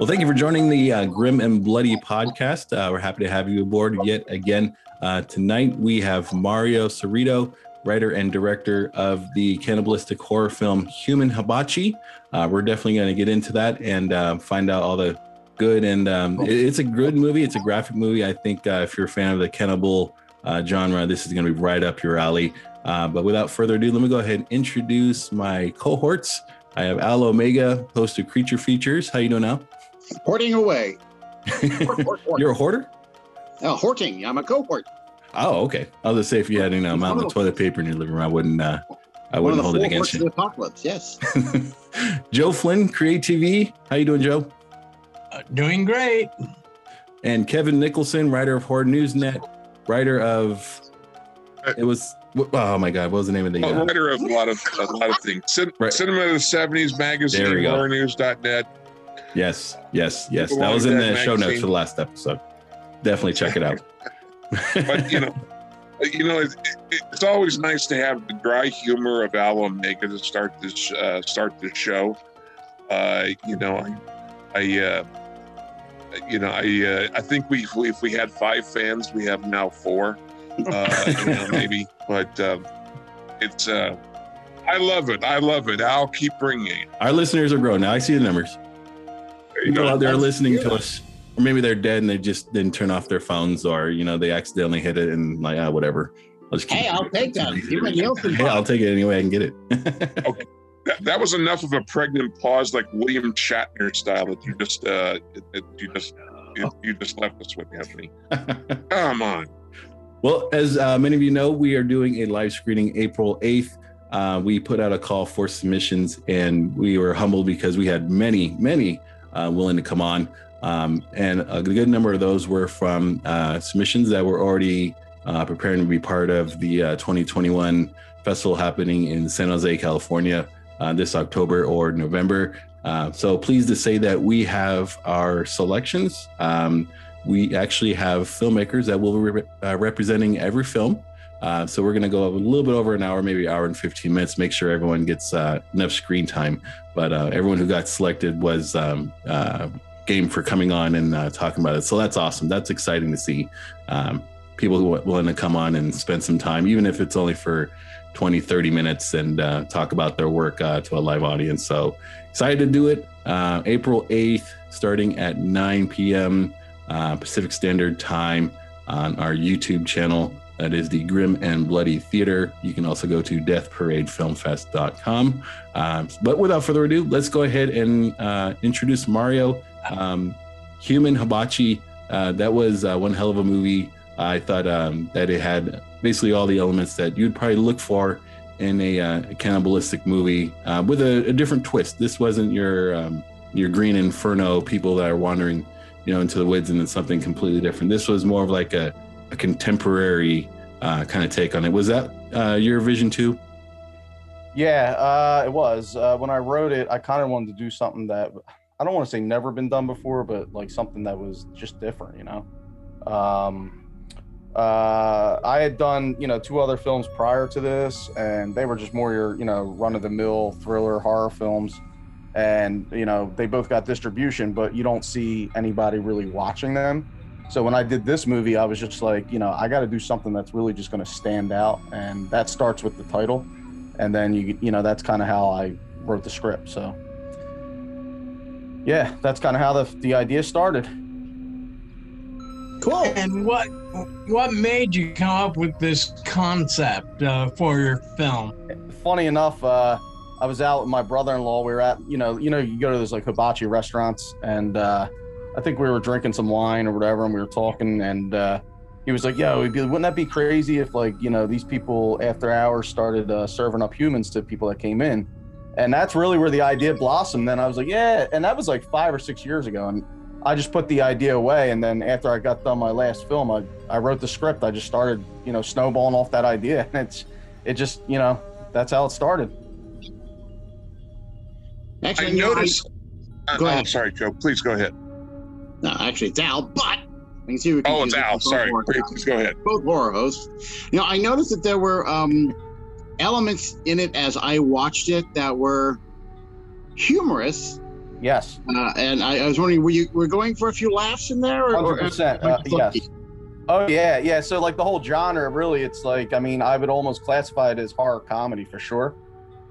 Well, thank you for joining the uh, Grim and Bloody podcast. Uh, we're happy to have you aboard yet again. Uh, tonight we have Mario Cerrito, writer and director of the cannibalistic horror film Human Hibachi. Uh, we're definitely going to get into that and uh, find out all the good and um, it, it's a good movie. It's a graphic movie. I think uh, if you're a fan of the cannibal genre, this is going to be right up your alley. but without further ado, let me go ahead and introduce my cohorts. I have Al Omega, host of Creature Features. How you doing, Al? Hoarding away. Hort, hort, hort. You're a hoarder? Uh, horting. I'm a cohort. Oh, okay. I'll just say if you had an amount of toilet paper in your living room, I wouldn't. Uh, I wouldn't hold it against you. The apocalypse. Yes. Joe Flynn, Create TV. How you doing, Joe? Uh, doing great. And Kevin Nicholson, writer of Horror News Net, writer of. It was oh my god, what was the name of the? Uh, writer of a lot of a lot of things. Cin- right. Cinema of the '70s magazine, horrornews.net. Yes, yes, yes. That was in the magazine. show notes for the last episode. Definitely check it out. but you know, you know, it, it, it's always nice to have the dry humor of Al Omega to start this uh, start this show. Uh, you know, I, I uh, you know, I uh, I think we if we had five fans, we have now four, uh, you know, maybe. But um, it's uh, I love it. I love it. I'll keep bringing it. Our listeners are growing now. I see the numbers people out there listening to us, or maybe they're dead and they just didn't turn off their phones, or you know they accidentally hit it and like ah, whatever. I'll just keep hey, I'll take that. hey, I'll take it anyway. I can get it. okay. That, that was enough of a pregnant pause, like William Shatner style, that you just uh, it, it, you just it, you just left us with, Anthony. Come on. Well, as uh, many of you know, we are doing a live screening April 8th. Uh, we put out a call for submissions and we were humbled because we had many, many uh, willing to come on. Um, and a good number of those were from uh, submissions that were already uh, preparing to be part of the uh, 2021 festival happening in San Jose, California uh, this October or November. Uh, so pleased to say that we have our selections. Um, we actually have filmmakers that will be re- representing every film. Uh, so we're going to go a little bit over an hour, maybe hour and 15 minutes, make sure everyone gets uh, enough screen time. But uh, everyone who got selected was um, uh, game for coming on and uh, talking about it. So that's awesome. That's exciting to see um, people who are willing to come on and spend some time, even if it's only for 20, 30 minutes and talk about their work to a live audience. So excited to do it. April 8th, starting at 9 p.m. Pacific Standard Time on our YouTube channel. That is the Grim and Bloody Theater. You can also go to deathparadefilmfest.com. Um, but without further ado, let's go ahead and uh, introduce Mario. Um, Human Hibachi. Uh, that was uh, one hell of a movie. I thought um, that it had basically all the elements that you'd probably look for in a, uh, cannibalistic movie uh, with a, a, different twist. This wasn't your um, your green inferno people that are wandering, you know, into the woods and then something completely different. This was more of like a a contemporary uh, kind of take on it. Was that uh, your vision too? Yeah, uh, it was. Uh, when I wrote it, I kind of wanted to do something that I don't want to say never been done before, but like something that was just different, you know. Um, uh, I had done, you know, two other films prior to this, and they were just more your, you know, run of the mill thriller horror films. And, you know, they both got distribution, but you don't see anybody really watching them. So when I did this movie, I was just like, you know, I got to do something that's really just going to stand out, and that starts with the title, and then you, you know, that's kind of how I wrote the script. So, yeah, that's kind of how the the idea started. Cool. And what what made you come up with this concept uh, for your film? Funny enough, uh, I was out with my brother-in-law. We were at, you know, you know, you go to those like hibachi restaurants, and uh, I think we were drinking some wine or whatever, and we were talking, and uh, he was like, "Yo, wouldn't that be crazy if like you know these people after hours started uh, serving up humans to people that came in?" And that's really where the idea blossomed. Then I was like, "Yeah," and that was like five or six years ago, and I just put the idea away. And then after I got done my last film, I I wrote the script. I just started you know snowballing off that idea, and it's it just you know that's how it started. Actually, I noticed. I, uh, I'm sorry, Joe. Please go ahead. No, actually, it's Al, but we can see. We can oh, it's Al. Sorry. Please go ahead. Both horror hosts. You know, I noticed that there were um, elements in it as I watched it that were humorous, Yes, Uh, and I, I was wondering, were you were going for a few laughs in there? Or, or- hundred percent. Uh, yes. Oh yeah, yeah. So like the whole genre, really, it's like I mean, I would almost classify it as horror comedy for sure.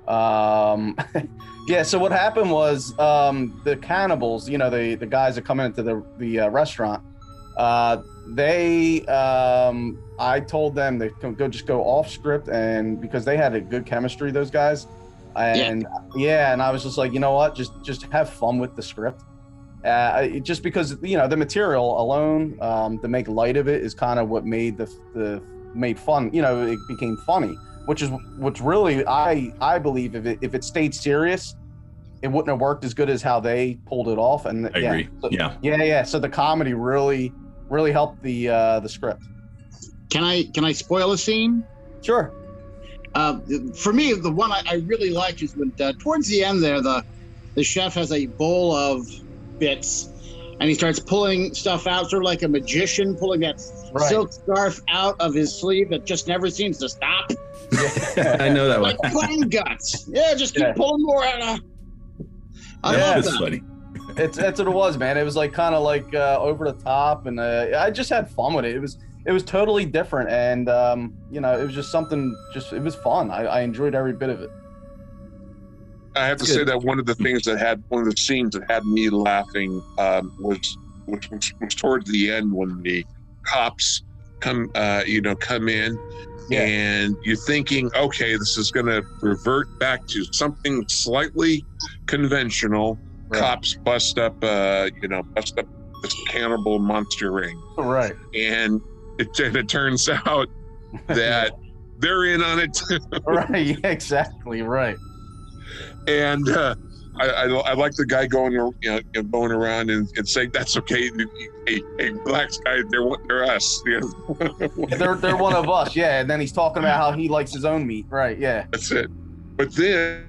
Um, yeah. So what happened was um, the cannibals, you know, the the guys that come into the the uh, restaurant, uh, they, um, I told them they go just go off script, and because they had a good chemistry, those guys, and yeah, and I was just like, you know what, just just have fun with the script. Uh, just because you know the material alone um, to make light of it is kind of what made the the made fun you know it became funny which is what's really i i believe if it if it stayed serious it wouldn't have worked as good as how they pulled it off and I yeah, agree. so- Yeah. yeah yeah so the comedy really really helped the uh the script Can I can I spoil a scene? sure Uh, for me, the one I, I really liked is when uh, towards the end there, the the chef has a bowl of bits, and he starts pulling stuff out, sort of like a magician pulling that Right. silk scarf out of his sleeve that just never seems to stop. I know that one. Like brain guts. Yeah, just keep Yeah. pulling more out of. I Yeah, love that. funny. it's that's what it was man it was like kind of like uh over the top and uh, i just had fun with it it was it was totally different and um you know it was just something just it was fun i, I enjoyed every bit of it I have to Good. say that one of the things that had one of the scenes that had me laughing um, was, was was was towards the end when the cops come uh, you know come in Yeah. and you're thinking okay this is going to revert back to something slightly conventional. Right. cops bust up uh, you know bust up this cannibal monster ring. Right. And it, and it turns out that they're in on it. Right yeah, exactly right. And uh, I, I, I like the guy going you know going around and, and saying that's okay hey, hey black guy they're they're us. You know? they're they're one of us yeah and then he's talking about how he likes his own meat right yeah. That's it. But then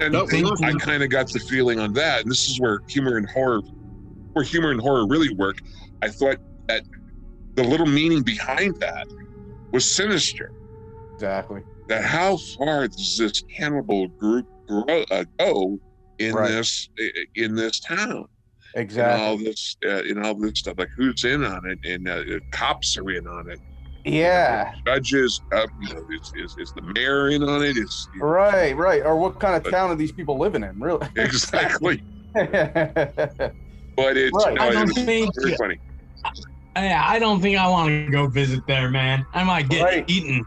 and Nope, we I kind of got the feeling on that and this is where humor and horror where humor and horror really work. I thought that the little meaning behind that was sinister. Exactly that how far does this cannibal group grow, uh, go in Right. this in this town? And exactly. all this uh, and all this stuff like who's in on it? And uh, the cops are in on it. Yeah. Judges uh, you know is, is, is the mayor in on it? Is right right. Or what kind of town are these people living in really? Exactly. But it's Right. no, I don't it's think- very funny. I, I don't think I want to go visit there, man. I might get Right. eaten.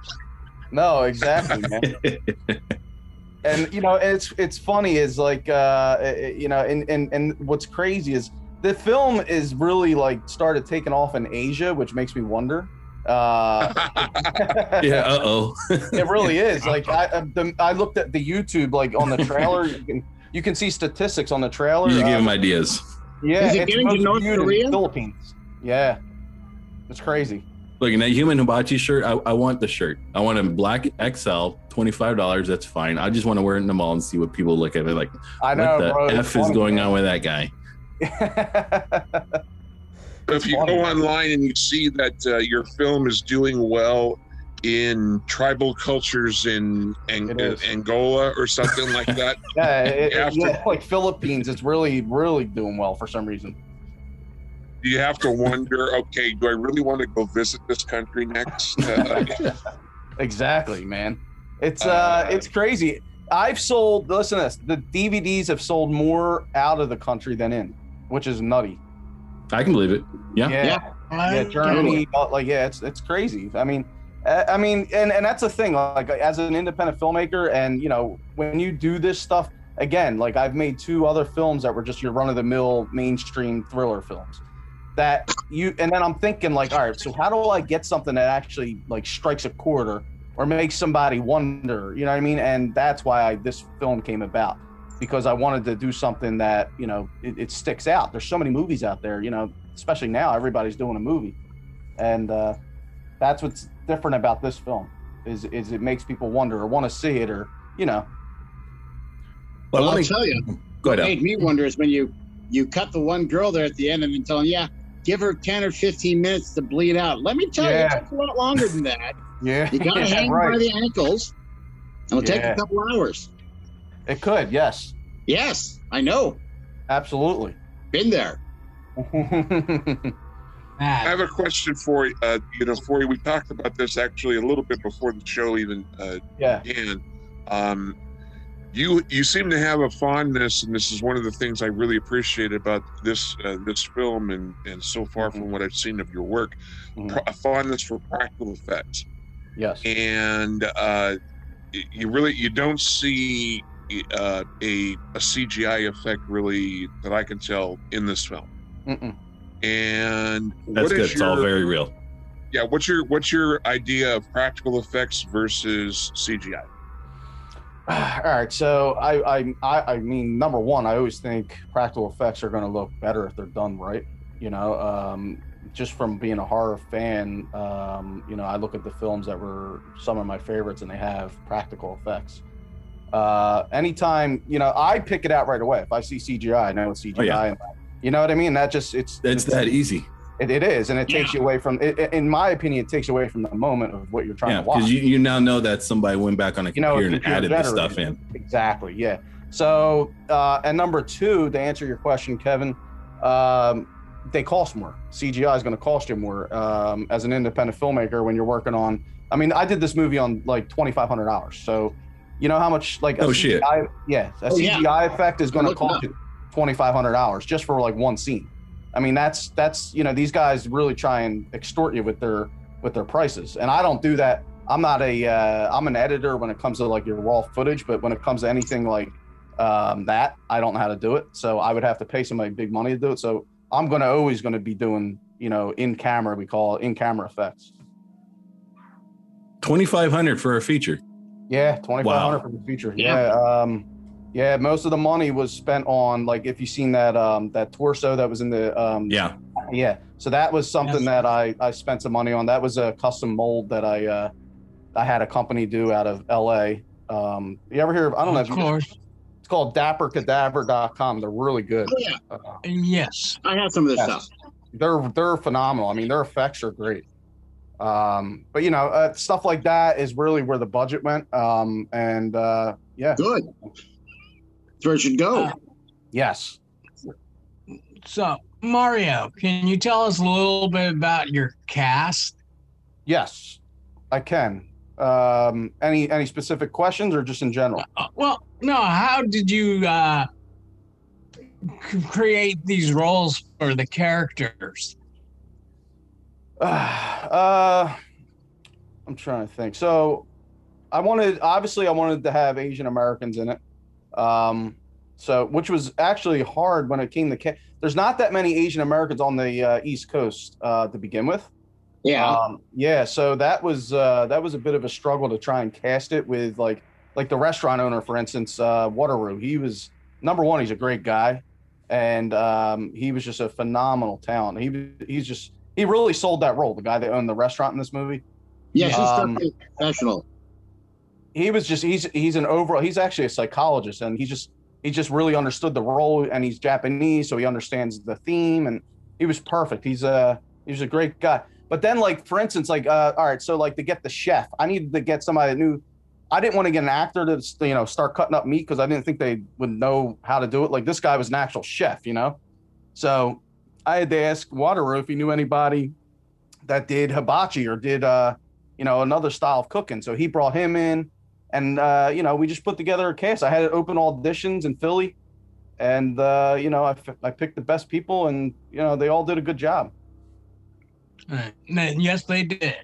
No exactly man and you know it's it's funny is like uh you know and and and what's crazy is the film is really like started taking off in asia which makes me wonder uh yeah. Uh oh. it really is like i I- the, I looked at the youtube like on the trailer you can you can see statistics on the trailer You just give uh, him ideas. yeah Is it it's getting to most North viewed in Korea? philippines yeah it's crazy Look, in that human hibachi shirt, I, I want the shirt. I want a black XL, twenty five dollars. That's fine. I just want to wear it in the mall and see what people look at it like. i know what the bro, f is going man. on with that guy? if you funny. go online and you see that uh, your film is doing well in tribal cultures in Ang- It is. Angola or something like that yeah, it, You have to- yeah, like Philippines, it's really, really doing well for some reason. You have to wonder okay do i really want to go visit this country next uh, Exactly, man. It's uh, Uh, it's crazy. I've sold. Listen to this. The DVDs have sold more out of the country than in, which is nutty. I can believe it. Yeah. Yeah, Yeah. yeah, Germany. Like, yeah, it's it's crazy. I mean, uh, I mean, and and that's the thing. Like, as an independent filmmaker, and you know, when you do this stuff again, like I've made two other films that were just your run of the mill mainstream thriller films. That you, and then I'm thinking like, all right, so how do I get something that actually like strikes a chord or or makes somebody wonder? You know what I mean? And that's why I, this film came about because I wanted to do something that you know it, it sticks out. There's so many movies out there, you know, especially now everybody's doing a movie, and uh, that's what's different about this film is is it makes people wonder or want to see it or you know Well, Well, let I'll me tell you, go what ahead. made me wonder is when you you cut the one girl there at the end and then tell them, yeah, give her 10 or 15 minutes to bleed out. Let me tell Yeah. you, it takes a lot longer than that. yeah You got to hang by the ankles. It'll take a couple hours. It could, yes, Yes, I know. absolutely. Been there. I have a question for you. Uh, you know, for you, we talked about this actually a little bit before the show even uh, yeah, began. Um, you you seem to have a fondness, and this is one of the things I really appreciate about this uh, this film, and and so far from what I've seen of your work, Mhm. pro- a fondness for practical effects. yes, and uh, you really you don't see uh, a a CGI effect really that I can tell in this film. Mm-mm. And That's what good. is It's all very real. yeah. What's your what's your idea of practical effects versus CGI? All right, so I, I, I, I mean, number one, I always think practical effects are going to look better if they're done right. You know, um, just from being a horror fan, um, you know, I look at the films that were some of my favorites, and they have practical effects. Uh, anytime, you know, I pick it out right away. If I see CGI, I know it's CGI. Oh, yeah. you know what I mean? That just it's It's that easy. It, it is, and it takes you away from. It, it- in my opinion, it takes you away from the moment of what you're trying Yeah, to watch. because you, you now know that somebody went back on a You know, computer and you're added this stuff in. Exactly. Yeah. So, uh, and number two, to answer your question, Kevin, um, they cost more. CGI is going to cost you more um, as an independent filmmaker when you're working on. I mean, I did this movie on like twenty five hundred dollars. So, you know how much like a Oh, shit. CGI, yeah, a Oh, yeah. CGI effect is going to cost you twenty five hundred dollars just for like one scene. I mean, that's that's you know these guys really try and extort you with their with their prices, and I don't do that. I'm not a uh, I'm an editor when it comes to like your raw footage, but when it comes to anything like um, that, I don't know how to do it. So I would have to pay somebody big money to do it. So I'm gonna always gonna be doing you know in camera we call it in camera effects. Twenty five hundred for a feature. Yeah, twenty five hundred Wow. for the feature. Yeah. Yeah. um, yeah. Most of the money was spent on like if you seen that um, that torso that was in the um, Yeah. yeah. So that was something Yes. that I I spent some money on. That was a custom mold that I uh, I had a company do out of L.A. Um, you ever hear of? I don't know of if you. course. It's called DapperCadaver.com. They're really good. Oh yeah, Uh, Yes. I have some of this Yes. stuff. they're they're phenomenal. I mean, their effects are great. Um, but you know, uh, stuff like that is really where the budget went. Um, and uh, yeah, Good. That's where it should go. Uh, yes. So, Mario, can you tell us a little bit about your cast? Yes, I can. Um, any any specific questions or just in general? Uh, well, no, how did you uh, c- create these roles for the characters? Uh, I'm trying to think. So, I wanted obviously I wanted to have Asian Americans in it. Um, so which was actually hard when it came to ca- there's not that many Asian Americans on the uh, East Coast uh, to begin with. yeah. Um, yeah, so that was uh, that was a bit of a struggle to try and cast it with like like the restaurant owner, for instance, uh, Waterloo. He was number one. He's a great guy, and um, he was just a phenomenal talent. He he's just he really sold that role. The guy that owned the restaurant in this movie. yeah, he's um, professional. He was just he's he's an overall. He's actually a psychologist, and he just he just really understood the role. And he's Japanese, so he understands the theme, and he was perfect. He's a he was a great guy. But then, like for instance, like uh, all right, so like to get the chef, I needed to get somebody that knew. I didn't want to get an actor to you know start cutting up meat because I didn't think they would know how to do it. Like this guy was an actual chef, you know. So I had to ask Waterloo if he knew anybody that did hibachi or did uh you know another style of cooking. So he brought him in, and uh, you know we just put together a cast. I had it open auditions in Philly, and uh, you know I, f- I picked the best people, and you know they all did a good job. Uh, and yes, they did.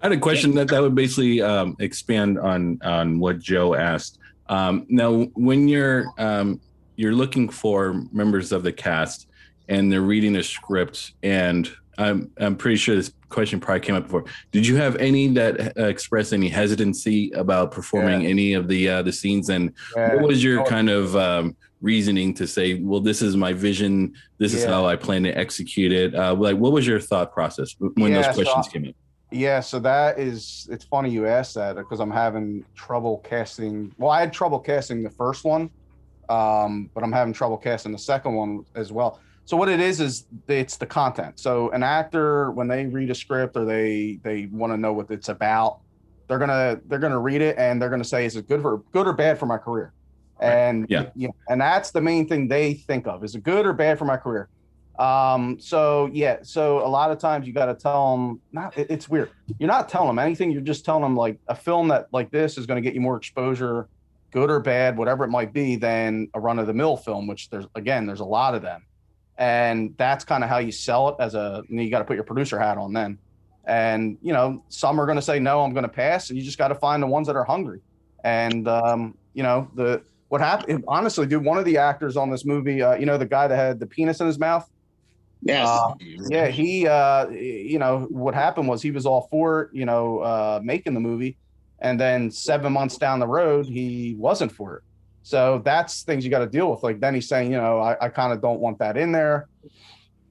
I had a question that that would basically um, expand on on what Joe asked. Um, now, when you're um, you're looking for members of the cast and they're reading a script, and I'm I'm pretty sure this question probably came up before. Did you have any that uh, expressed any hesitancy about performing any of the uh, the scenes? And what was your Oh. kind of um, reasoning to say, well, this is my vision, this is how I plan to execute it? Uh, like, what was your thought process when Yeah, those so questions I- came up? Yeah, so that is it's funny you asked that because I'm having trouble casting. Well, I had trouble casting the first one, um, but I'm having trouble casting the second one as well. So what it is is it's the content. So an actor when they read a script or they they want to know what it's about, they're gonna they're gonna read it and they're gonna say is it good for good or bad for my career. And Yeah. yeah, and that's the main thing they think of: is it good or bad for my career? Um, so yeah, so a lot of times you got to tell them. Not it- it's weird. You're not telling them anything. You're just telling them like a film that like this is going to get you more exposure, good or bad, whatever it might be, than a run of the mill film. Which there's again, there's a lot of them, and that's kind of how you sell it. As a you got to put your producer hat on then. And you know, some are going to say no, I'm going to pass, and you just got to find the ones that are hungry. And um, you know, the what happened? Honestly, dude, one of the actors on this movie, uh, you know, the guy that had the penis in his mouth. Yes. Uh, yeah, he, uh, you know, what happened was he was all for you know, uh, making the movie, and then seven months down the road, he wasn't for it. So that's things you got to deal with. Like then he's saying, you know, I, I kind of don't want that in there.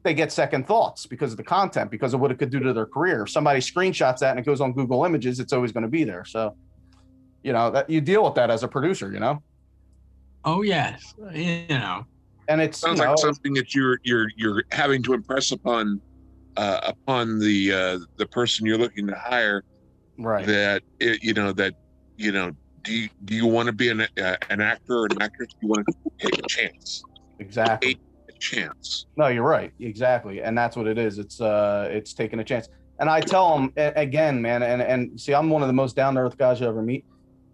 They get second thoughts because of the content, because of what it could do to their career. If somebody screenshots that and it goes on Google Images, it's always going to be there. So, you know, that you deal with that as a producer, you know, Oh yes, you know. and it's Sounds you know, like something that you're you're you're having to impress upon uh, upon the uh, the person you're looking to hire right. that it, you know that you know do you do you want to be an uh, an actor or an actress? Do you want to take a chance? Exactly. A chance. No, you're right. Exactly. And that's what it is. It's uh it's taking a chance. And I tell them again, man, and and see, I'm one of the most down to earth guys you ever meet.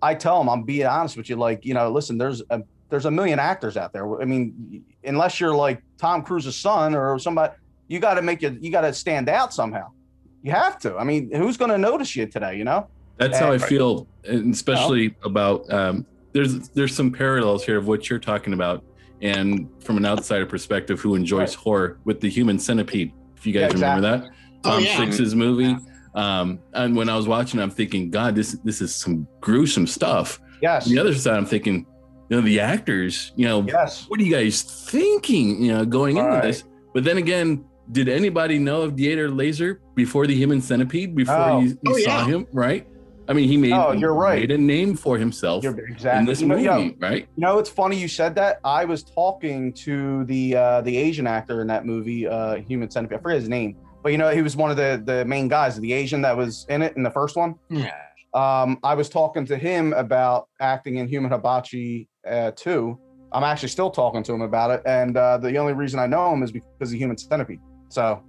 I tell them, I'm being honest with you, like, you know, listen, there's a there's a million actors out there. I mean, unless you're like Tom Cruise's son or somebody, you got to make it, you got to stand out somehow. You have to. I mean, who's going to notice you today? You know? That's how I Right. feel, and especially about um, there's there's some parallels here of what you're talking about, and from an outsider perspective, who enjoys Right. horror with the Human Centipede. If you guys Yeah, remember that, Oh, Tom yeah. Six's movie. Um, and when I was watching, I'm thinking, God, this this is some gruesome stuff. Yes. On the other side, I'm thinking, you know, the actors, you know, Yes. what are you guys thinking, you know, going into Right. this? But then again, did anybody know of Dieter Laser before the Human Centipede? Before Oh. you, you Oh, saw yeah. him, right? I mean, he made, Oh, you're right. made a name for himself You're in exactly. this You know, movie, yo, right? You know, it's funny you said that. I was talking to the uh, the Asian actor in that movie, uh, Human Centipede. I forget his name, but you know, he was one of the the main guys, the Asian that was in it in the first one. Yeah. Um, I was talking to him about acting in Human Hibachi uh, 2. I'm actually still talking to him about it, and uh, the only reason I know him is because of Human Centipede. So,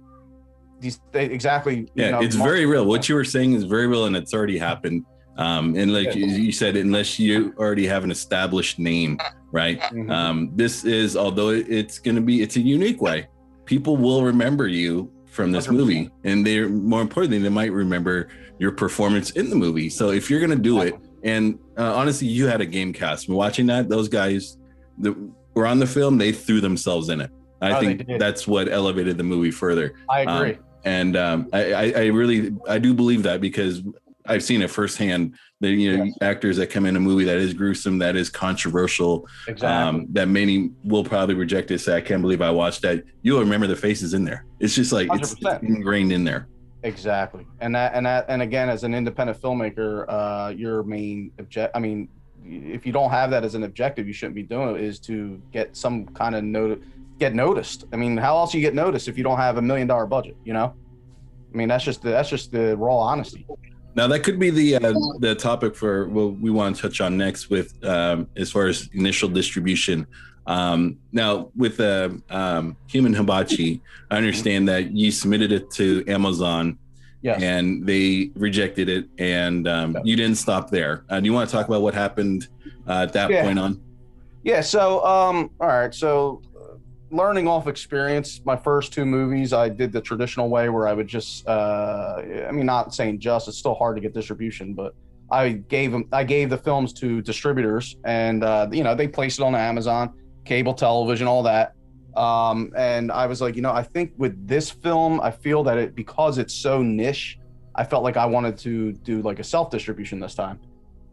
these exactly. you Yeah, know, it's very real. What you were saying is very real, and it's already happened. Um, and like you, you said, unless you already have an established name, right? Mhm. Um, this is, although it's going to be, it's a unique way. People will remember you from this 100%. movie, and they're more importantly, they might remember your performance in the movie. So if you're going to do it, and uh, honestly, you had a game cast. Watching that, those guys that were on the film, they threw themselves in it. I Oh, think that's what elevated the movie further I um, agree. And um, I, I, really I do believe that because I've seen it firsthand. The you know Yes. actors that come in a movie that is gruesome, that is controversial, exactly. um, that many will probably reject it. Say I can't believe I watched that. You'll remember the faces in there. It's just like it's 100%. ingrained in there. Exactly. And that and that and again as an independent filmmaker, uh your main object I mean, if you don't have that as an objective, you shouldn't be doing it is to get some kind of note get noticed. I mean, how else you get noticed if you don't have a million dollar budget, you know? I mean, that's just the, that's just the raw honesty. Now that could be the uh, the topic for what we want to touch on next with um, as far as initial distribution. Um, now with the um, Human Hibachi, I understand that you submitted it to Amazon Yes. and they rejected it, and um, you didn't stop there. Uh, do you want to talk about what happened uh, at that Yeah. point on? Yeah. So, um, all right. So, uh, learning off experience, my first two movies, I did the traditional way where I would just, uh, I mean, not saying just, it's still hard to get distribution, but I gave them, I gave the films to distributors, and uh, you know, they placed it on Amazon, cable television, all that. Um, and I was like, you know, I think with this film, I feel that it because it's so niche, I felt like I wanted to do like a self distribution this time.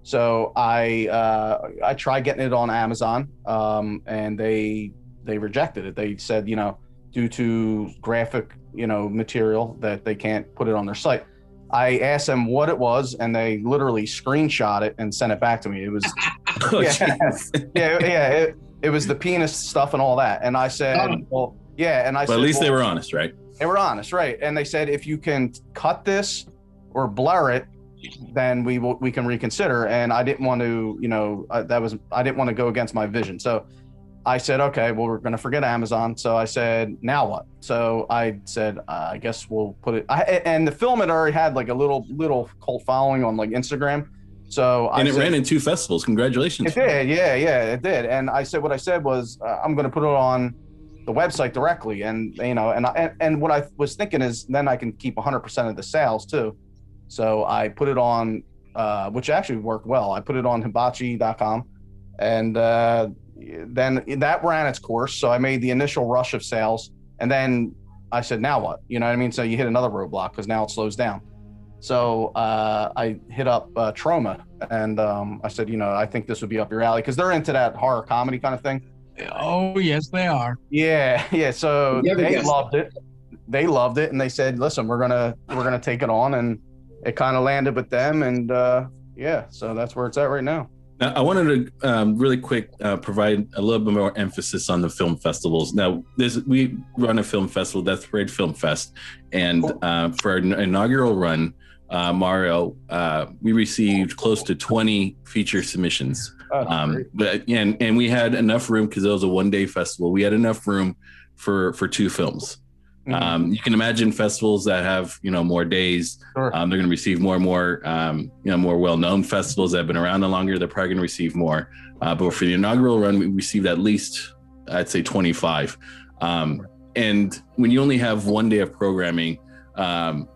So I uh, I tried getting it on Amazon, um, and they they rejected it. They said, you know, due to graphic, you know, material that they can't put it on their site. I asked them what it was, and they literally screenshot it and sent it back to me. It was Oh, Yeah. yeah, yeah, it, it was the penis stuff and all that. And I said, Oh. well, yeah, and I But said, at least they were honest, right? they were honest, right? And they said if you can cut this or blur it, then we will we can reconsider. And I didn't want to, you know, uh, that was I didn't want to go against my vision. So I said, okay, well, we're going to forget Amazon. So I said, now what? So I said, uh, I guess we'll put it. I, and the film had already had like a little little cult following on like Instagram. So and I it said, ran in two festivals. Congratulations! It did, yeah, yeah, it did. And I said what I said was uh, I'm going to put it on the website directly, and you know, and I and, and what I was thinking is then I can keep 100 percent of the sales too. So I put it on, uh, which actually worked well. I put it on hibachi.com, and uh, then that ran its course. So I made the initial rush of sales, and then I said, now what? You know what I mean? So you hit another roadblock because now it slows down. So uh, I hit up uh, Troma and um, I said, you know, I think this would be up your alley because they're into that horror comedy kind of thing. Oh, yes, they are. Yeah, yeah. So they guessed loved it. They loved it, and they said, "Listen, we're gonna we're gonna take it on," and it kind of landed with them, and uh, yeah. So that's where it's at right now. Now, I wanted to um, really quick uh, provide a little bit more emphasis on the film festivals. Now, this we run a film festival, Death Parade Film Fest, and uh, for our inaugural run, uh, Mario, uh, we received close to 20 feature submissions. Um, but and and we had enough room because it was a one day festival. We had enough room for for two films. Mhm. Um, you can imagine festivals that have you know more days. Sure. Um, they're going to receive more and more um, you know more well known festivals that have been around no longer. They're probably going to receive more. Uh, but for the inaugural run, we received at least I'd say 25. Um, and when you only have one day of programming, um,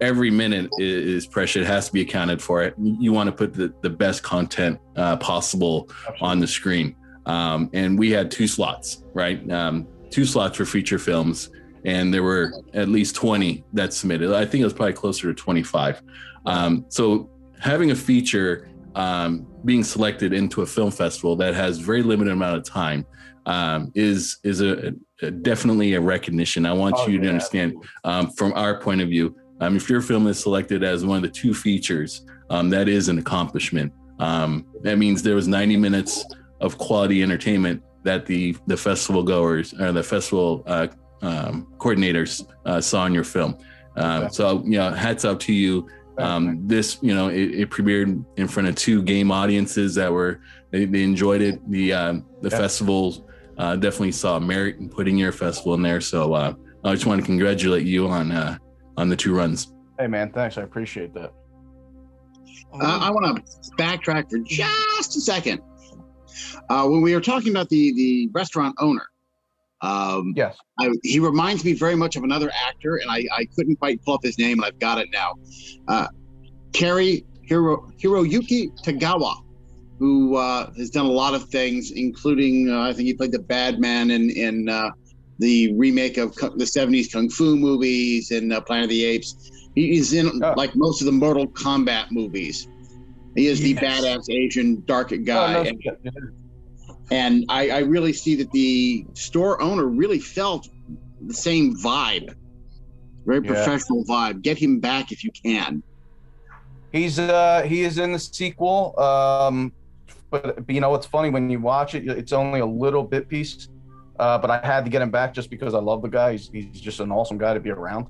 every minute is, precious. It has to be accounted for. It. You want to put the, the best content uh, possible on the screen. Um, and we had two slots, right? Um, two slots for feature films, and there were at least 20 that submitted. I think it was probably closer to 25. Um, so having a feature um, being selected into a film festival that has very limited amount of time um, is is a, a definitely a recognition. I want Oh, you to yeah, understand um, from our point of view. Um, if your film is selected as one of the two features, um, that is an accomplishment. Um, that means there was 90 minutes of quality entertainment that the the festival goers or the festival uh, um, coordinators uh, saw in your film. Um, Okay. So you know, hats off to you. Um, this you know it, it premiered in front of two game audiences that were they, they enjoyed it. The um, the Yeah. festival uh, definitely saw merit in putting your festival in there. So uh, I just want to congratulate you on uh, on the two runs. hey man, thanks. I appreciate that. Uh, I want to backtrack for just a second. Uh, when we were talking about the the restaurant owner, um, Yes. I, he reminds me very much of another actor, and I, I couldn't quite pull up his name, and I've got it now. Uh, Cary Hiro, Hiroyuki Tagawa, who uh, has done a lot of things, including uh, I think he played the bad man in in uh, the remake of the '70s kung fu movies and uh, Planet of the Apes. He's in Oh. like most of the Mortal Kombat movies. He is the badass Asian dark guy, Oh, no and, I, I really see that the store owner really felt the same vibe, very Yeah. professional vibe. Get him back if you can. He's uh he is in the sequel. Um but, you know it's funny when you watch it, it's only a little bit piece. Uh, but I had to get him back just because I love the guy. He's, he's just an awesome guy to be around.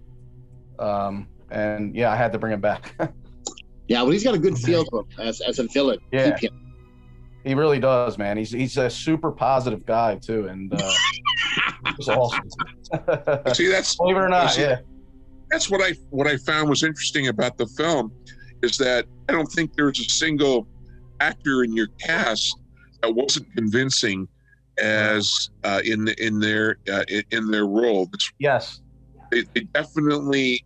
Um, and yeah, I had to bring him back. Yeah, well, he's got a good feel for him as, as a villain. Yeah. Keep him. he really does, man. He's he's a super positive guy too, and uh, he's awesome. See, that's Believe it or not, See, yeah. that's what I what I found was interesting about the film is that I don't think there's a single actor in your cast that wasn't convincing as uh, in in their uh, in, in their role. It's, Yes. they, they definitely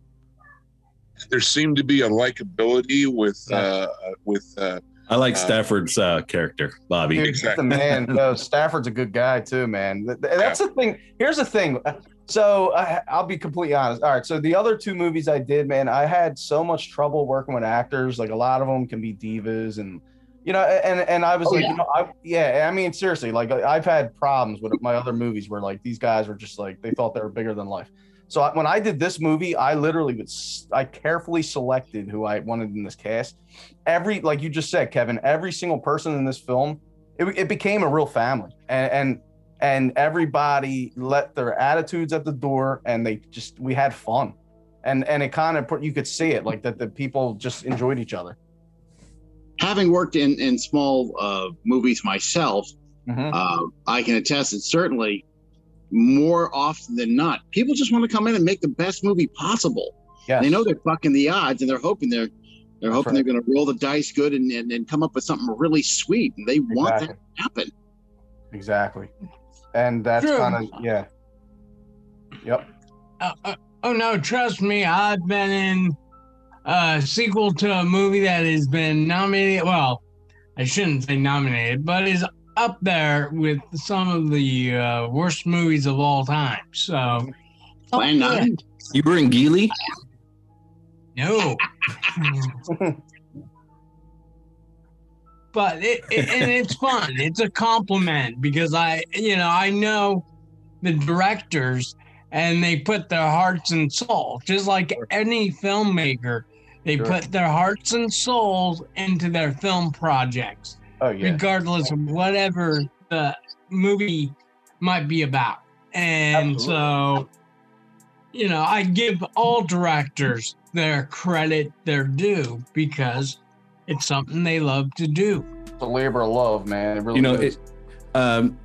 there seemed to be a likability with uh, with uh, I like Uh, Stafford's uh, character, Bobby. Dude, Exactly. the man. No, Stafford's a good guy too, man. Th- th- That's the thing. Here's the thing. So I, I'll be completely honest. All right. So the other two movies I did, man, I had so much trouble working with actors. Like a lot of them can be divas, and you know, and and I was Oh, like, yeah. you know, I, yeah. I mean, seriously, like I've had problems with my other movies where like these guys were just like they thought they were bigger than life. So I, when I did this movie, I literally was I carefully selected who I wanted in this cast. Every like you just said, Kevin, every single person in this film, it, it became a real family, and, and and everybody let their attitudes at the door, and they just we had fun, and and it kind of you could see it like that the people just enjoyed each other. Having worked in in small uh, movies myself, Mhm. uh, I can attest that certainly more often than not, people just want to come in and make the best movie possible. Yes. They know they're fucking the odds, and they're hoping they're they're That's hoping right. they're going to roll the dice good and, and and come up with something really sweet, and they want that to happen. Exactly. And that's True. kind of yeah. Yep. Uh, uh, oh no, trust me, I've been in a sequel to a movie that has been nominated. Well, I shouldn't say nominated, but is up there with some of the uh, worst movies of all time. So, Plan Oh, nine. You were in Geely? no. but it, it and it's fun. It's a compliment because I, you know, I know the directors and they put their hearts and soul, just like any filmmaker. They Sure. put their hearts and souls into their film projects, Oh yeah. regardless of whatever the movie might be about. And so, you know, I give all directors their credit, their due, because it's something they love to do. It's a labor of love, man. It really You know, is. it, um,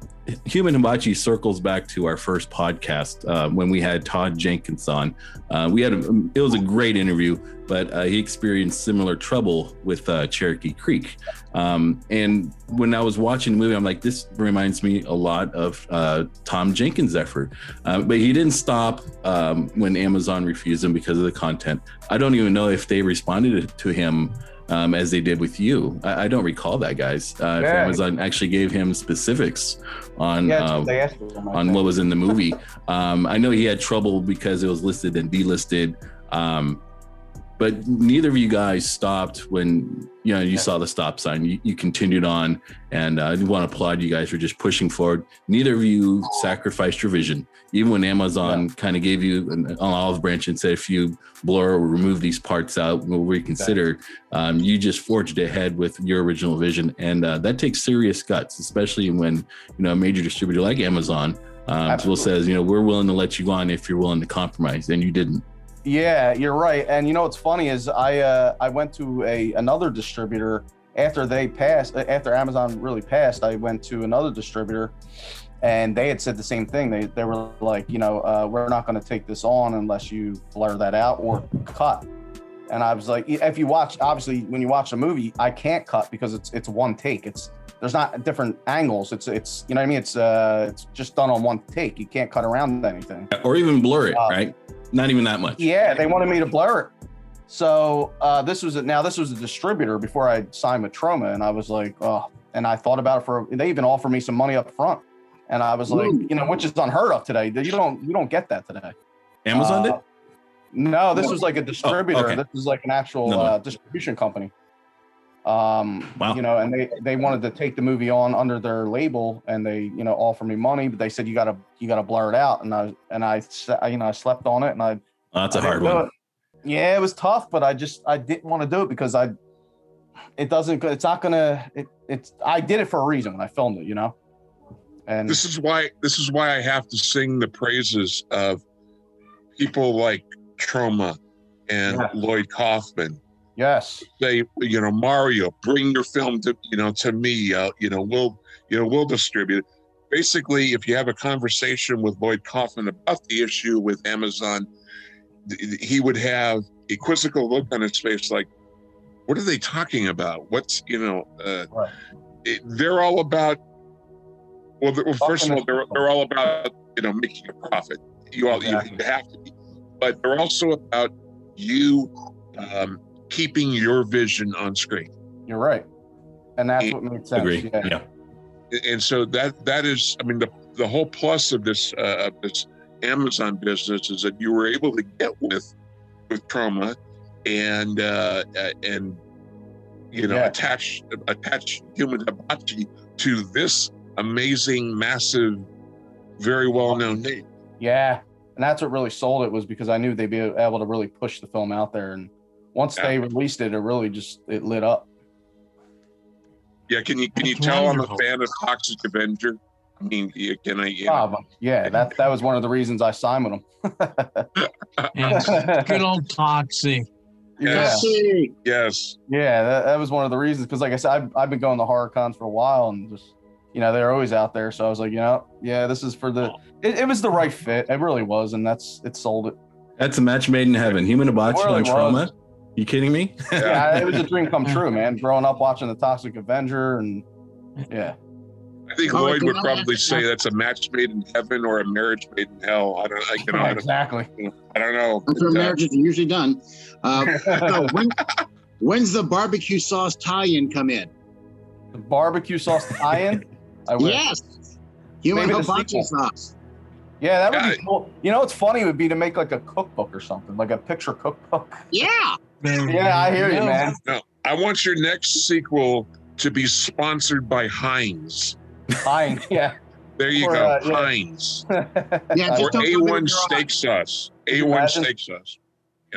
Human Hibachi circles back to our first podcast uh, when we had Todd Jenkins on. Uh, we had a, it was a great interview, but uh, he experienced similar trouble with uh, Cherokee Creek. Um, and when I was watching the movie, I'm like, this reminds me a lot of uh, Todd Jenkins' effort. Uh, but he didn't stop um, when Amazon refused him because of the content. I don't even know if they responded to him um, as they did with you. I, I don't recall that, guys. Uh, if Yeah. Amazon actually gave him specifics on yeah, uh, what they asked for. my on what was in the movie. Um, I know he had trouble because it was listed and delisted. Um, but neither of you guys stopped when you know you Yeah. saw the stop sign. You, you continued on, and uh, I want to applaud you guys for just pushing forward. Neither of you sacrificed your vision, even when Amazon kind of gave you an, an olive branch and said, "If you blur or remove these parts out, we'll reconsider." Um, you just forged ahead with your original vision, and uh, that takes serious guts, especially when you know a major distributor like Amazon um, Absolutely. says, "You know, we're willing to let you go on if you're willing to compromise," and you didn't. Yeah, you're right. And you know what's funny is I uh, I went to a another distributor after they passed uh, after Amazon really passed. I went to another distributor, and they had said the same thing. They they were like, you know, uh, we're not going to take this on unless you blur that out or cut. And I was like, if you watch, obviously, when you watch a movie, I can't cut because it's it's one take. It's there's not different angles. It's it's you know what I mean. It's uh it's just done on one take. You can't cut around anything. or even blur it, Uh, right? Not even that much. Yeah, they wanted me to blur it. So uh, this was a, now this was a distributor before I signed with Troma, and I was like, oh, and I thought about it for. They even offered me some money up front, and I was like, Ooh. you know, which is unheard of today. You don't you don't get that today. Amazon Uh, did. No, this was like a distributor. okay. This is like an actual No. uh, distribution company. Um, Wow. you know, and they they wanted to take the movie on under their label, and they you know offer me money, but they said you gotta you gotta blur it out, and I and I s- I, you know I slept on it, and I Oh, that's a I hard one. it. Yeah, it was tough, but I just I didn't want to do it because I it doesn't it's not gonna it, it's I did it for a reason when I filmed it, you know. And This is why this is why I have to sing the praises of people like Troma and Yeah. Lloyd Kaufman. yes, Say, you know, Mario, bring your film to you know to me. Uh, you know, we'll you know we'll distribute. it. Basically, if you have a conversation with Lloyd Kaufman about the issue with Amazon, th- he would have a quizzical look on his face, like, "What are they talking about? What's you know?" Uh, Right. it, they're all about. Well, th- well first of all, they're, they're all about you know making a profit. You all you, Exactly. you have to be, but they're also about you um, keeping your vision on screen. you're right. And that's what makes sense. Agree. Yeah. Yeah. and so that that is i mean the the whole plus of this uh of this amazon business is that you were able to get with with Troma and uh uh, and you know Yeah. attach attach human hibachi to this amazing massive very well known name Yeah. And that's what really sold it was because I knew they'd be able to really push the film out there. And once Yeah. they released it, it really just it lit up. yeah can you can you That's tell i'm a fan of toxic avenger I mean, you- can I? You know, Ah, yeah, that that was one of the reasons I signed with them. Good old Toxic. yeah, See, yes. yeah, that, that was one of the reasons. Because like I said, I've, I've been going to horror cons for a while, and just you know they're always out there. So I was like, you know, yeah, this is for the. It, it was the right fit. It really was, and that's it sold it. That's a match made in heaven. Human hibachi Really on was. You kidding me? Yeah, it was a dream come true, man. Growing up watching the Toxic Avenger, and yeah, I think Oh, Lloyd would probably that's- say that's a match made in heaven or a marriage made in hell. I don't, I, you know, I don't, exactly. I don't know. that's where uh, marriages are usually done. Uh, so when, when's the barbecue sauce tie-in come in? The barbecue sauce tie-in. I wish. Yes, human Maybe the hibachi sequel. sauce. Yeah, that would Yeah. be cool. You know what's funny would be to make like a cookbook or something, like a picture cookbook. Yeah, Yeah, I hear you, man. no, I want your next sequel to be sponsored by Heinz. Fine. Yeah. There you Or, go, uh, yeah. Heinz. yeah. Or Just don't rub A1 steak sauce. A1 steak sauce.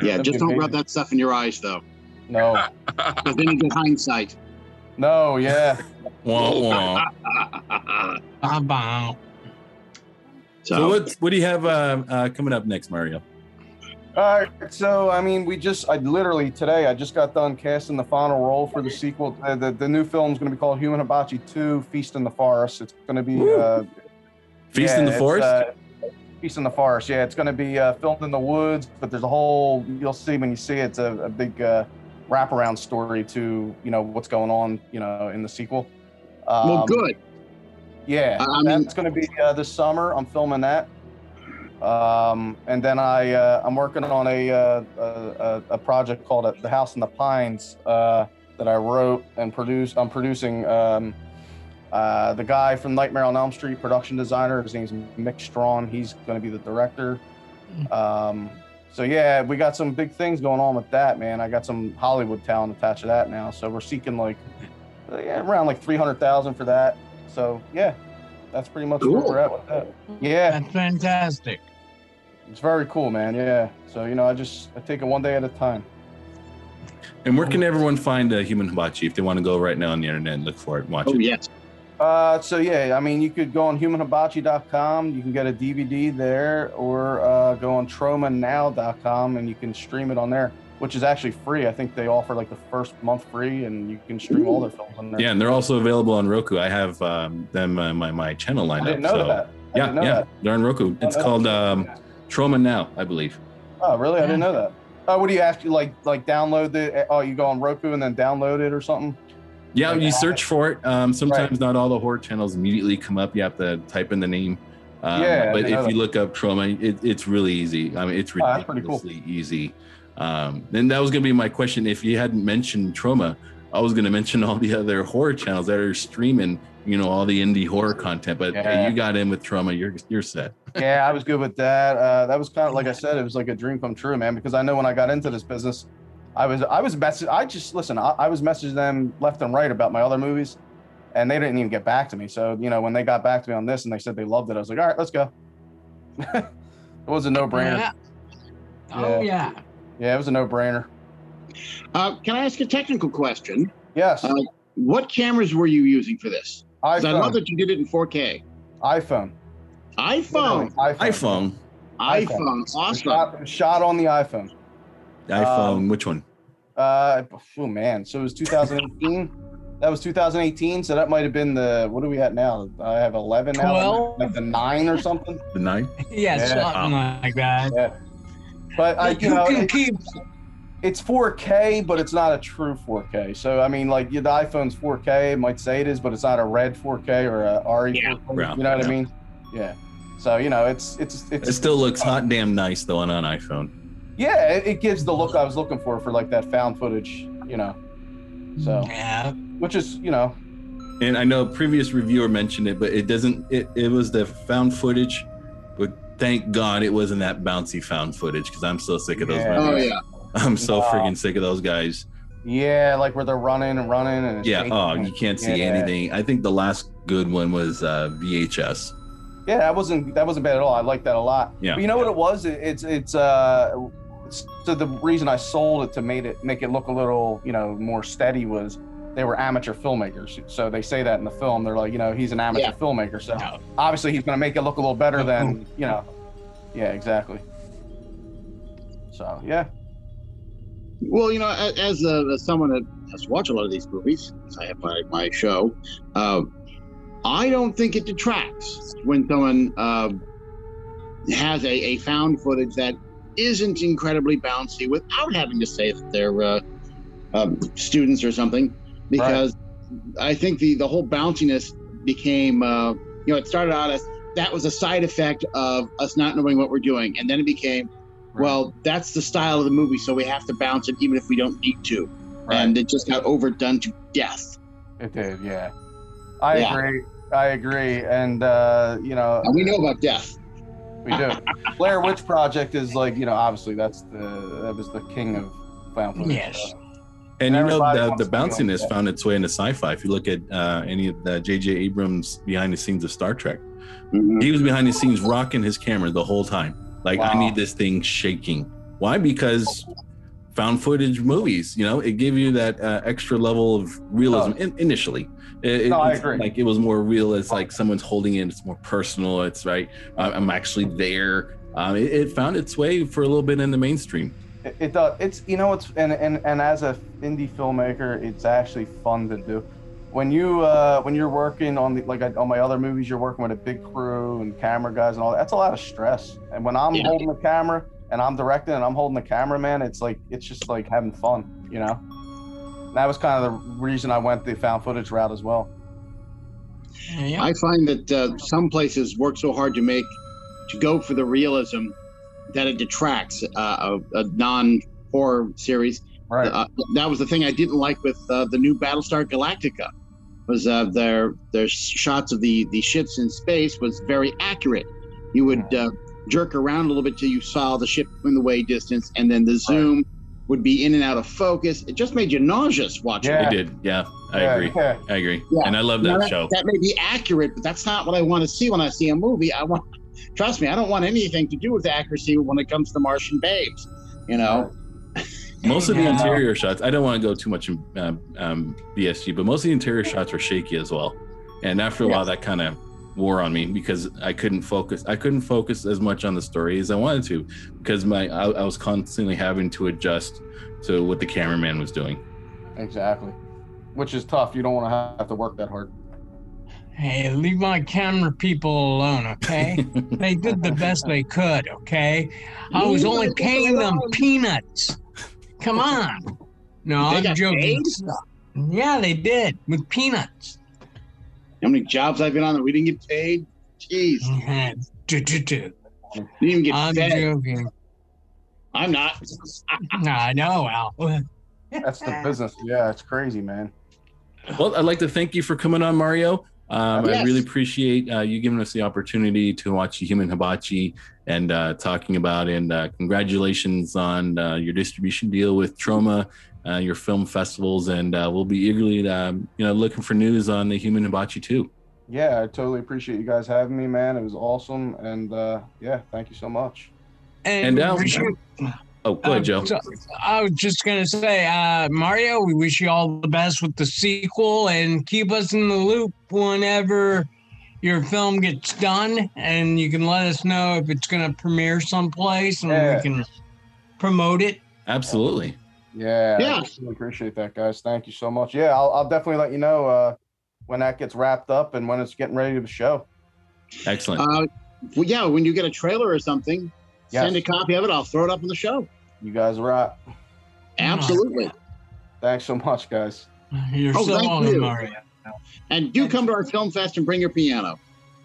Yeah, That'd just don't rub that stuff in your eyes though, No. because then you get hindsight. No. Yeah. Wah, wah. Ba-ba. So, so, what what do you have uh, uh, coming up next, Mario? All right. So I mean, we just I literally today I just got done casting the final role for the sequel. Uh, the the new film is going to be called Human Hibachi Two: Feast in the Forest. It's going to be. Uh, Feast yeah, in the forest. uh, Feast in the Forest. Yeah, it's going to be uh, filmed in the woods, but there's a whole. You'll see when you see it, it's a, a big uh, wraparound story to you know what's going on you know in the sequel. Um, well, good. Yeah, I- I mean- that's going to be uh, this summer. I'm filming that, um, and then I uh, I'm working on a uh, a, a, a project called uh, The House in the Pines uh, that I wrote and produced. I'm producing um, uh, the guy from Nightmare on Elm Street, production designer. His name's Mick Strawn. He's going to be the director. Um, so yeah, we got some big things going on with that, man. I got some Hollywood talent attached to that now, so we're seeking like yeah, around like three hundred thousand for that. So yeah, that's pretty much where we're at with that. Yeah, That's fantastic. it's very cool, man. Yeah. So you know, I just I take it one day at a time. And where can everyone find uh, Human Hibachi if they want to go right now on the internet and look for it and watch Oh it? yes. Uh, so yeah, I mean, you could go on humanhibachi.com. You can get a DVD there, or uh, go on tromanow.com and you can stream it on there, which is actually free. I think they offer like the first month free, and you can stream all their films on there. Yeah, and they're also available on Roku. I have um, them uh, my my channel I didn't up. know so that. I yeah, know yeah, that. they're on Roku. It's Oh, called um, Troma Now, I believe. Oh, really? I didn't know that. Oh, what do you actually like? Like download the? Oh, you go on Roku and then download it or something? Yeah, Like you that. search for it. Um, sometimes not all the horror channels immediately come up. You have to type in the name. Um, Yeah, but if you that. look up Troma, it, it's really easy. I mean, it's Oh, that's pretty cool. ridiculously easy. Um, and that was going to be my question. If you hadn't mentioned Troma, I was going to mention all the other horror channels that are streaming, you know, all the indie horror content. But hey, you got in with Troma. You're you're set. yeah, I was good with that. Uh, that was kind of like I said, it was like a dream come true, man. Because I know when I got into this business, I was I was message. I just listen. I, I was messaging them left and right about my other movies, and they didn't even get back to me. So you know, when they got back to me on this and they said they loved it, I was like, all right, let's go. it was a no brainer. Yeah. Oh yeah. Yeah, it was a no brainer. Uh, can I ask a technical question? Yes, Uh, What cameras were you using for this? 'Cause I love iPhone. that you did it in 4K. iPhone. iPhone. iPhone. iPhone, iPhone. It Awesome. Shot, shot on the iPhone. iPhone. Um, which one? Uh, oh man, so it was 2018. that was 2018. So that might have been the what are we at now? I have 11 now, Twelve? like the nine or something. The nine. Yeah, Yeah. something like that. Yeah. But uh, I, you know, can it- keep it's 4K, but it's not a true 4K. So I mean, like yeah, the iPhone's 4K. It might say it is, but it's not a red 4K or a RE. Yeah. 4K, Yeah, you know what yeah. I mean? Yeah. So you know, it's it's it's It still looks hot damn nice though on an iPhone. yeah, it, it gives the look I was looking for for like that found footage. You know, so yeah. which is you know And I know a previous reviewer mentioned it, but it doesn't. It, it was the found footage, but thank God it wasn't that bouncy found footage because I'm so sick of those. Yeah. Oh yeah. I'm so Wow. freaking sick of those guys. yeah, like where they're running and running and Yeah. Oh, and- you can't see Yeah. anything. I think the last good one was uh, VHS. Yeah, that wasn't that wasn't bad at all. I like that a lot. Yeah. But you know what it was? It, it's it's uh so the reason I sold it to make it make it look a little you know more steady was they were amateur filmmakers. So they say that in the film. They're like, you know, he's an amateur Yeah. filmmaker. So No. obviously he's going to make it look a little better than, you know. Yeah, exactly. So yeah, Well, you know, as, uh, as someone that has to watch a lot of these movies, I have my, my show, uh, I don't think it detracts when someone uh, has a, a found footage that isn't incredibly bouncy without having to say that they're uh, um, students or something, because I think the, the whole bounciness became, uh, you know, it started out as that was a side effect of us not knowing what we're doing. And then it became, well, that's the style of the movie, so we have to bounce it even if we don't need to. right. And it just got overdone to death. it did. Yeah, I Yeah. agree. I agree. And uh, you know, And we know about death. we do. Blair Witch Project is like, you know, obviously that's the that was the king of found footage. Yes. And you know the, the to be on bounciness found its way into sci-fi. If you look at uh, any of the J.J. Abrams behind the scenes of Star Trek, Mhm. he was behind the scenes rocking his camera the whole time. Like I need this thing shaking. Why? Because found footage movies, you know, it gave you that uh, extra level of realism Oh. in, initially. It, No, I agree. Like it was more real. It's like someone's holding it. It's more personal. It's right. I- I'm actually there. Um, it, it found its way for a little bit in the mainstream. It, it does. It's you know it's and and and as a indie filmmaker, it's actually fun to do. When you uh when you're working on the like I- on my other movies, you're working with a big crew and camera guys and all. that. That's a lot of stress. And when I'm Yeah. holding the camera and I'm directing and I'm holding the camera, man, it's like it's just like having fun, you know. And that was kind of the reason I went the found footage route as well. Yeah. I find that uh, some places work so hard to make, to go for the realism, that it detracts uh, a, a non horror series. Right. Uh, that was the thing I didn't like with uh, the new Battlestar Galactica, was uh, their their shots of the the ships in space was very accurate. You would uh, jerk around a little bit till you saw the ship in the way distance, and then the zoom would be in and out of focus. It just made you nauseous watching. Yeah. It did. Yeah, I Yeah, agree. yeah. I agree. Yeah. And I love Now, that that, show. that may be accurate, but that's not what I want to see when I see a movie. I want, trust me, I don't want anything to do with accuracy when it comes to Martian babes. You know, Most of the interior shots, I don't want to go too much in um, um, BSG, but most of the interior shots were shaky as well. And after a while, that kind of wore on me because I couldn't focus. I couldn't focus as much on the story as I wanted to because my I, I was constantly having to adjust to what the cameraman was doing. Exactly. Which is tough. You don't want to have to work that hard. Hey, leave my camera people alone, okay? they did the best they could, okay? I was only paying them peanuts. Come on. No, They I'm joking. paid? Yeah, they did with peanuts. how many jobs I've been on that we didn't get paid? Jeez, Do, do, do. didn't even get I'm fed. joking. I'm not. I know, Al. That's the business. Yeah, it's crazy, man. Well, I'd like to thank you for coming on, Mario. Um, I really appreciate uh, you giving us the opportunity to watch the Human Hibachi and uh, talking about. And uh, congratulations on uh, your distribution deal with Troma, uh, your film festivals, and uh, we'll be eagerly, um, you know, looking for news on the Human Hibachi too. Yeah, I totally appreciate you guys having me, man. It was awesome, and uh, yeah, thank you so much. And now- we should- Oh, go ahead, Um, Joe. so I was just gonna say, uh, Mario, we wish you all the best with the sequel, and keep us in the loop whenever your film gets done, and you can let us know if it's gonna premiere someplace, and Yeah. we can promote it. Absolutely. Yeah, Yeah. I really appreciate that, guys. Thank you so much. Yeah, I'll, I'll definitely let you know uh, when that gets wrapped up and when it's getting ready to show. Excellent. Uh, well, yeah, when you get a trailer or something, send a copy of it. I'll throw it up on the show. You guys are right. Absolutely. Thanks so much, guys. You're Oh, so thank welcome, you. Mario. And do come to our film fest and bring your piano.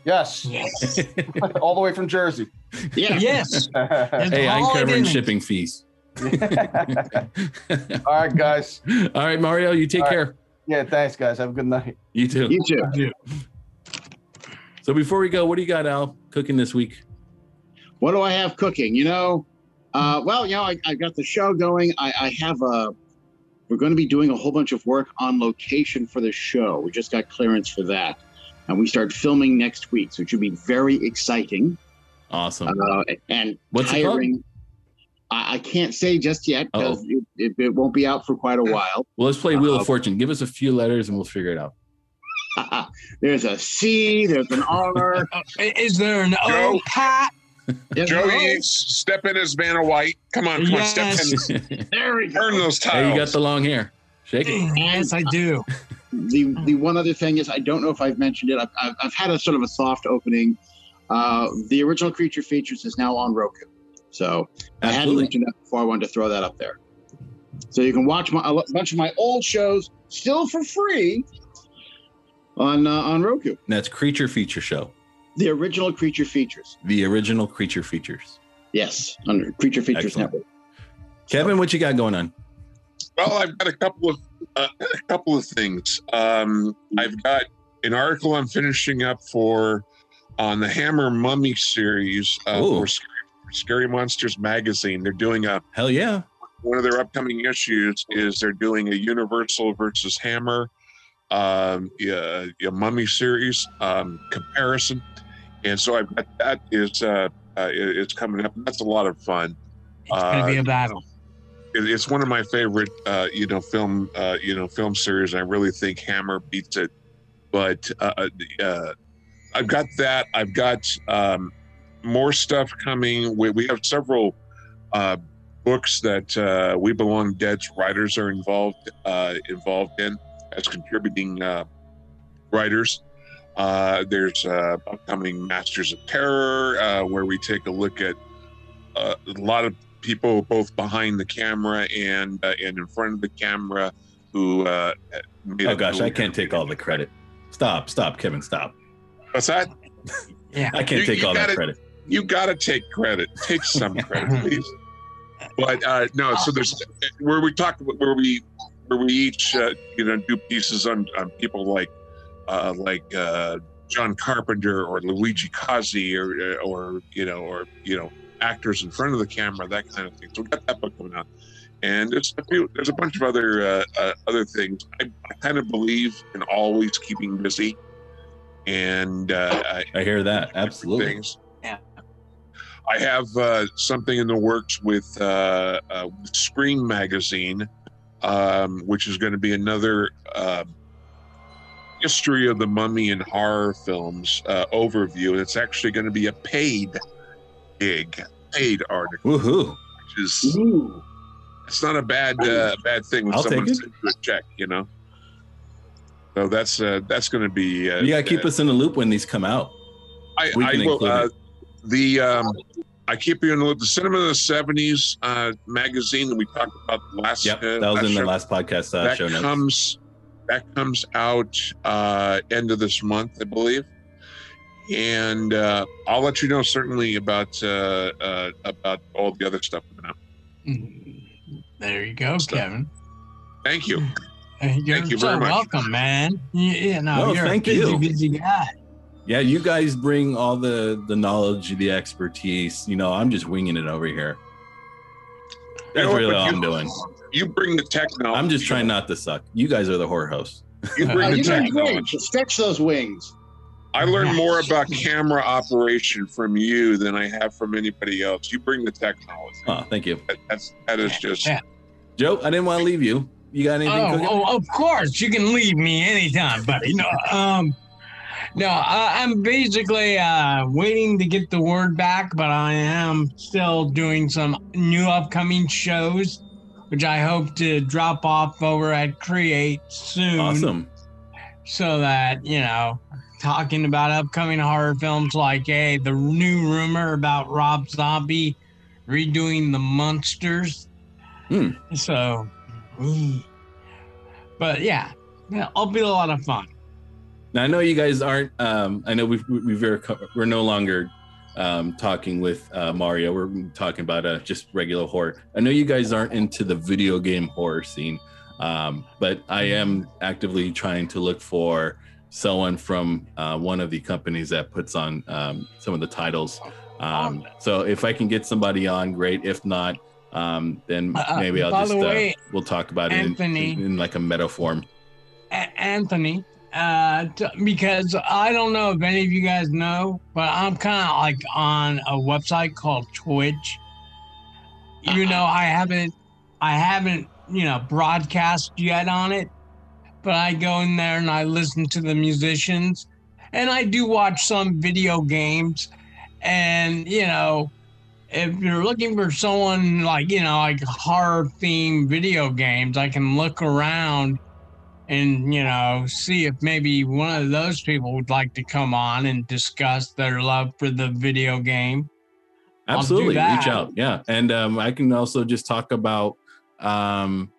Yes, Yes. all the way from Jersey. Yeah. yes. hey, I'm covering shipping fees. all right, guys. All right, Mario, you take All right. care. Yeah, thanks, guys. Have a good night. You too. You too. You too. So before we go, what do you got, Al, cooking this week? What do I have cooking? You know, uh, well, you know, I, I got the show going. I, I have a. We're going to be doing a whole bunch of work on location for the show. We just got clearance for that, and we start filming next week, so it should be very exciting. Awesome. Uh, and What's it hiring. I, I can't say just yet because it, it won't be out for quite a while. Well, let's play Wheel Uh, of Fortune. Give us a few letters and we'll figure it out. there's a C, there's an R. Is there an O Pat? There's an Joey, step in as Vanna White. Come on, come on, step in. There we go. Turn those hey, you got the long hair. Shake it. Yes, I do. The the one other thing is I don't know if I've mentioned it. I've, I've, I've had a sort of a soft opening. Uh, the original creature features is now on Roku, so I hadn't mentioned that before. I wanted to throw that up there, so you can watch my, a bunch of my old shows still for free on uh, on Roku. That's Creature Feature Show. The original creature features, The original Creature Features. yes, under Creature Features Excellent. Network. Kevin, what you got going on? Well, I've got a couple of uh, a couple of things. Um, I've got an article I'm finishing up for on the Hammer Mummy series uh, for Scary, Scary Monsters magazine. They're doing a Hell yeah. one of their upcoming issues is they're doing a Universal versus Hammer um, yeah, yeah, Mummy series um, comparison, and so I've got that is uh, uh, it's coming up. That's a lot of fun. It's gonna be a battle. It- it's one of my favorite uh, you know film uh, you know film series. I really think Hammer beats it, but uh, uh, uh, I've got that. I've got um, more stuff coming. We, we have several uh, books that uh, We Belong Dead's writers are involved uh, involved in as contributing uh, writers. Uh, there's uh, upcoming Masters of Terror, uh, where we take a look at uh, a lot of people both behind the camera and uh, and in front of the camera who. Uh, made Oh gosh, I can't take all the credit. Stop, stop, Kevin, stop. What's that? Yeah. I can't You- take you all that gotta- credit. you got to take credit. Take some credit, please. But uh, no, so there's where we talk about where we where we each uh, you know do pieces on, on people like uh, like uh, John Carpenter or Luigi Cozzi or or you know or you know actors in front of the camera that kind of thing. So we got that book coming out, and there's a few there's a bunch of other uh, uh, other things. I, I kind of believe in always keeping busy, and uh, I, I hear that. Absolutely. things. Yeah. I have uh, something in the works with, uh, uh, with Screen Magazine, um, which is going to be another uh, history of the mummy and horror films uh, overview. And it's actually going to be a paid gig, paid article, Woohoo. which is Ooh. it's not a bad uh, bad thing when I'll someone sends you a check, you know. So that's uh, that's going to be. Uh, You gotta keep uh, us in the loop when these come out. I, We I will. Uh, the um, I keep you in the loop. The Cinema of the '70s uh, magazine that we talked about last. Yep, uh, that was in the last podcast uh, that show notes. comes that comes out uh, end of this month, I believe. And uh, I'll let you know certainly about uh, uh, about all the other stuff coming out. Mm, There you go, Stuff. Kevin. Thank you. You're Thank you so very much. welcome, man. You, you know, No, you're thank a busy, you. busy guy. Yeah, you guys bring all the the knowledge, the expertise. You know, I'm just winging it over here. You That's know what, really but all I'm doing. You bring the technology. I'm just trying not to suck. You guys are the horror hosts. You Uh, bring the you're doing great. technology. Stretch those wings. I learned more about camera operation from you than I have from anybody else. You bring the technology. Oh, thank you, That, that's that is just Joe. I didn't want to leave you. You got anything? Oh, cooking? oh, of course, you can leave me anytime, buddy. No, um, no, I, I'm basically uh, waiting to get the word back, but I am still doing some new upcoming shows, which I hope to drop off over at Create soon. Awesome. So that you know, talking about upcoming horror films like hey, the new rumor about Rob Zombie redoing the monsters. Hmm. So, mm. but yeah, yeah, it'll be a lot of fun. Now I know you guys aren't. Um, I know we've we've we're no longer um, talking with uh, Mario. We're talking about uh, just regular horror. I know you guys aren't into the video game horror scene, um, but I am actively trying to look for someone from uh, one of the companies that puts on um, some of the titles. Um, so if I can get somebody on, great. If not, um, then Uh, uh, maybe I'll just uh, way, we'll talk about it in, in, in like a meta form. A- Anthony, uh, t- because I don't know if any of you guys know, but I'm kind of like on a website called Twitch. You know, I haven't I haven't, you know, broadcast yet on it, but I go in there and I listen to the musicians and I do watch some video games. And, you know, if you're looking for someone like, you know, like horror themed video games, I can look around and, you know, see if maybe one of those people would like to come on and discuss their love for the video game. Absolutely, reach out. Yeah, and um, I can also just talk about um,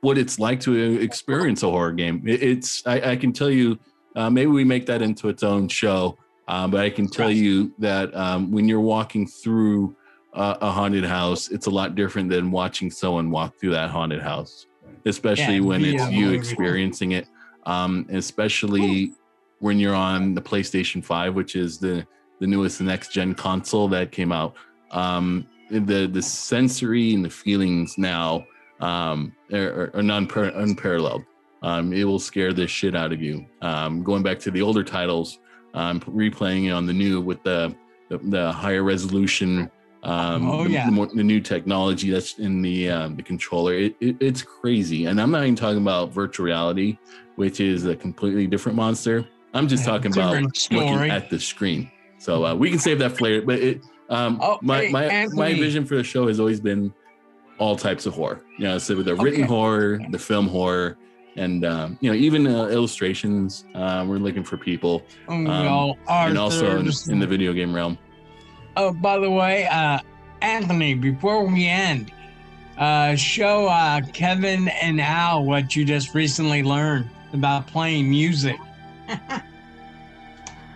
what it's like to experience a horror game. It, it's I, I can tell you. Uh, maybe we make that into its own show. Uh, but I can tell you that um, when you're walking through uh, a haunted house, it's a lot different than watching someone walk through that haunted house, especially Yeah, when it's you experiencing it. Um, especially when you're on the PlayStation 5, which is the the newest next gen console that came out. Um, the the sensory and the feelings now um, are, are non unparalleled. Um, it will scare the shit out of you. Um, going back to the older titles, um, replaying it on the new with the the, the higher resolution, um, Oh, the, yeah. the, more, the new technology that's in the um, the controller. It, it, it's crazy, and I'm not even talking about virtual reality, which is a completely different monster. I'm just Yeah, talking about looking at the screen. So uh, we can save that for later. But it, um, Oh, my hey, my my vision for the show has always been all types of horror. You know, so with the written Okay. horror, the film horror, and um, you know even uh, illustrations. Uh, we're looking for people, Um, um, and also in, in the video game realm. Oh, by the way, uh, Anthony, before we end, uh, show uh, Kevin and Al what you just recently learned about playing music.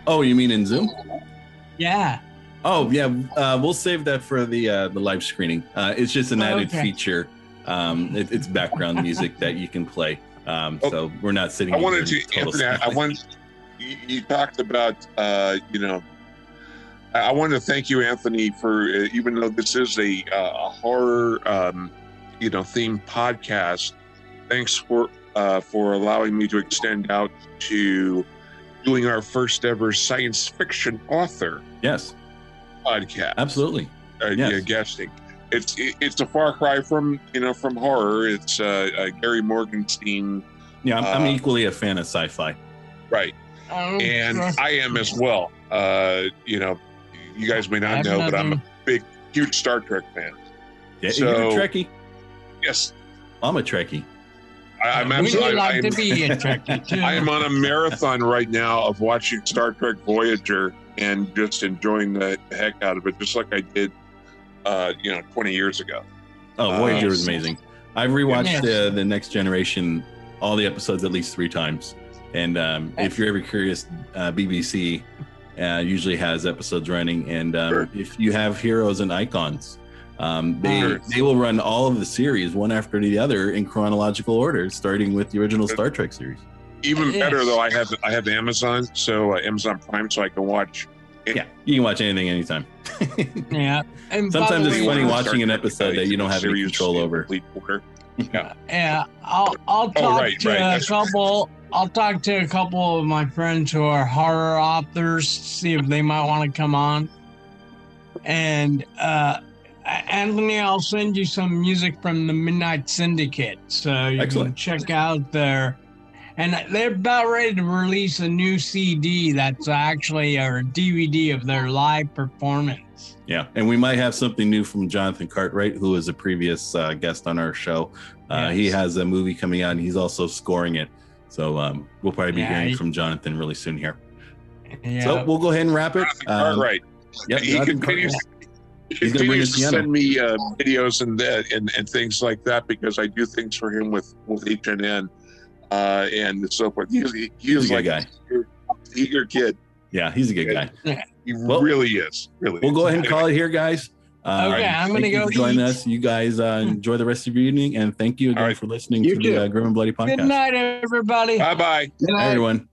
Oh, you mean in Zoom? Yeah. Oh yeah, uh, we'll save that for the uh, the live screening. Uh, it's just an added Okay. feature. Um, it, it's background music that you can play. Um, Oh, so we're not sitting. I here wanted to, total Anthony. I, I silence. want you, you talked about, uh, you know, I, I want to thank you, Anthony, for uh, even though this is a, uh, a horror, um, you know, themed podcast. Thanks for uh, for allowing me to extend out to doing our first ever science fiction author Yes, podcast. absolutely. uh, Yes. yeah, guesting. It's it, it's a far cry from you know from horror. It's uh, uh, Gary Morgenstein, Yeah, I'm, I'm Uh, equally a fan of sci-fi. right? Oh, And sure. I am as well. Uh, you know, you guys may not have know, but I'm a big, huge Star Trek fan. Yeah, So- you're a Trekkie. Yes, I'm a Trekkie. I, I'm we absolutely. would like I'm, to be a Trekkie too. I am on a marathon right now of watching Star Trek Voyager and just enjoying the heck out of it, just like I did, uh, you know, 20 years ago. Oh, Uh, Voyager was amazing. I've rewatched Yes. the the Next Generation, all the episodes at least three times. And um, if you're ever curious, uh, BBC uh, usually has episodes running. And um, Sure. if you have heroes and icons, um, they Sure. they will run all of the series one after the other in chronological order, starting with the original Star Trek series. Even better though, I have I have Amazon, so uh, Amazon Prime, so I can watch. Yeah, you can watch anything anytime. Yeah. And Sometimes it's way, funny watching an episode that you don't have any control over. complete order. Yeah, I'll I'll talk Oh, right, to right, a couple. I'll talk to a couple of my friends who are horror authors, see if they might want to come on. And uh, Anthony, I'll send you some music from the Midnight Syndicate, so you Excellent. can check out their. And they're about ready to release a new CD that's actually a DVD of their live performance. Yeah, and we might have something new from Jonathan Cartwright, who was a previous uh, guest on our show. Uh, He has a movie coming out, and he's also scoring it. So um, we'll probably be Yeah, hearing he- from Jonathan really soon here. Yeah. So we'll go ahead and wrap it. All Um, right. Yep, he Jonathan continues, Cartwright. he He's gonna continues to send me uh, videos and, that and and things like that because I do things for him with with HNN uh, and so forth. He's he, he He's is a like good guy. a eager kid. Yeah, he's a good guy. He Well, really is. Really. We'll is. go ahead and call it here, guys. Uh, Okay, I'm gonna go join eat. us. You guys uh, enjoy the rest of your evening, and thank you again All right. for listening You to too. the uh, Grim and Bloody podcast. Good night, everybody. Bye bye. Good night. everyone.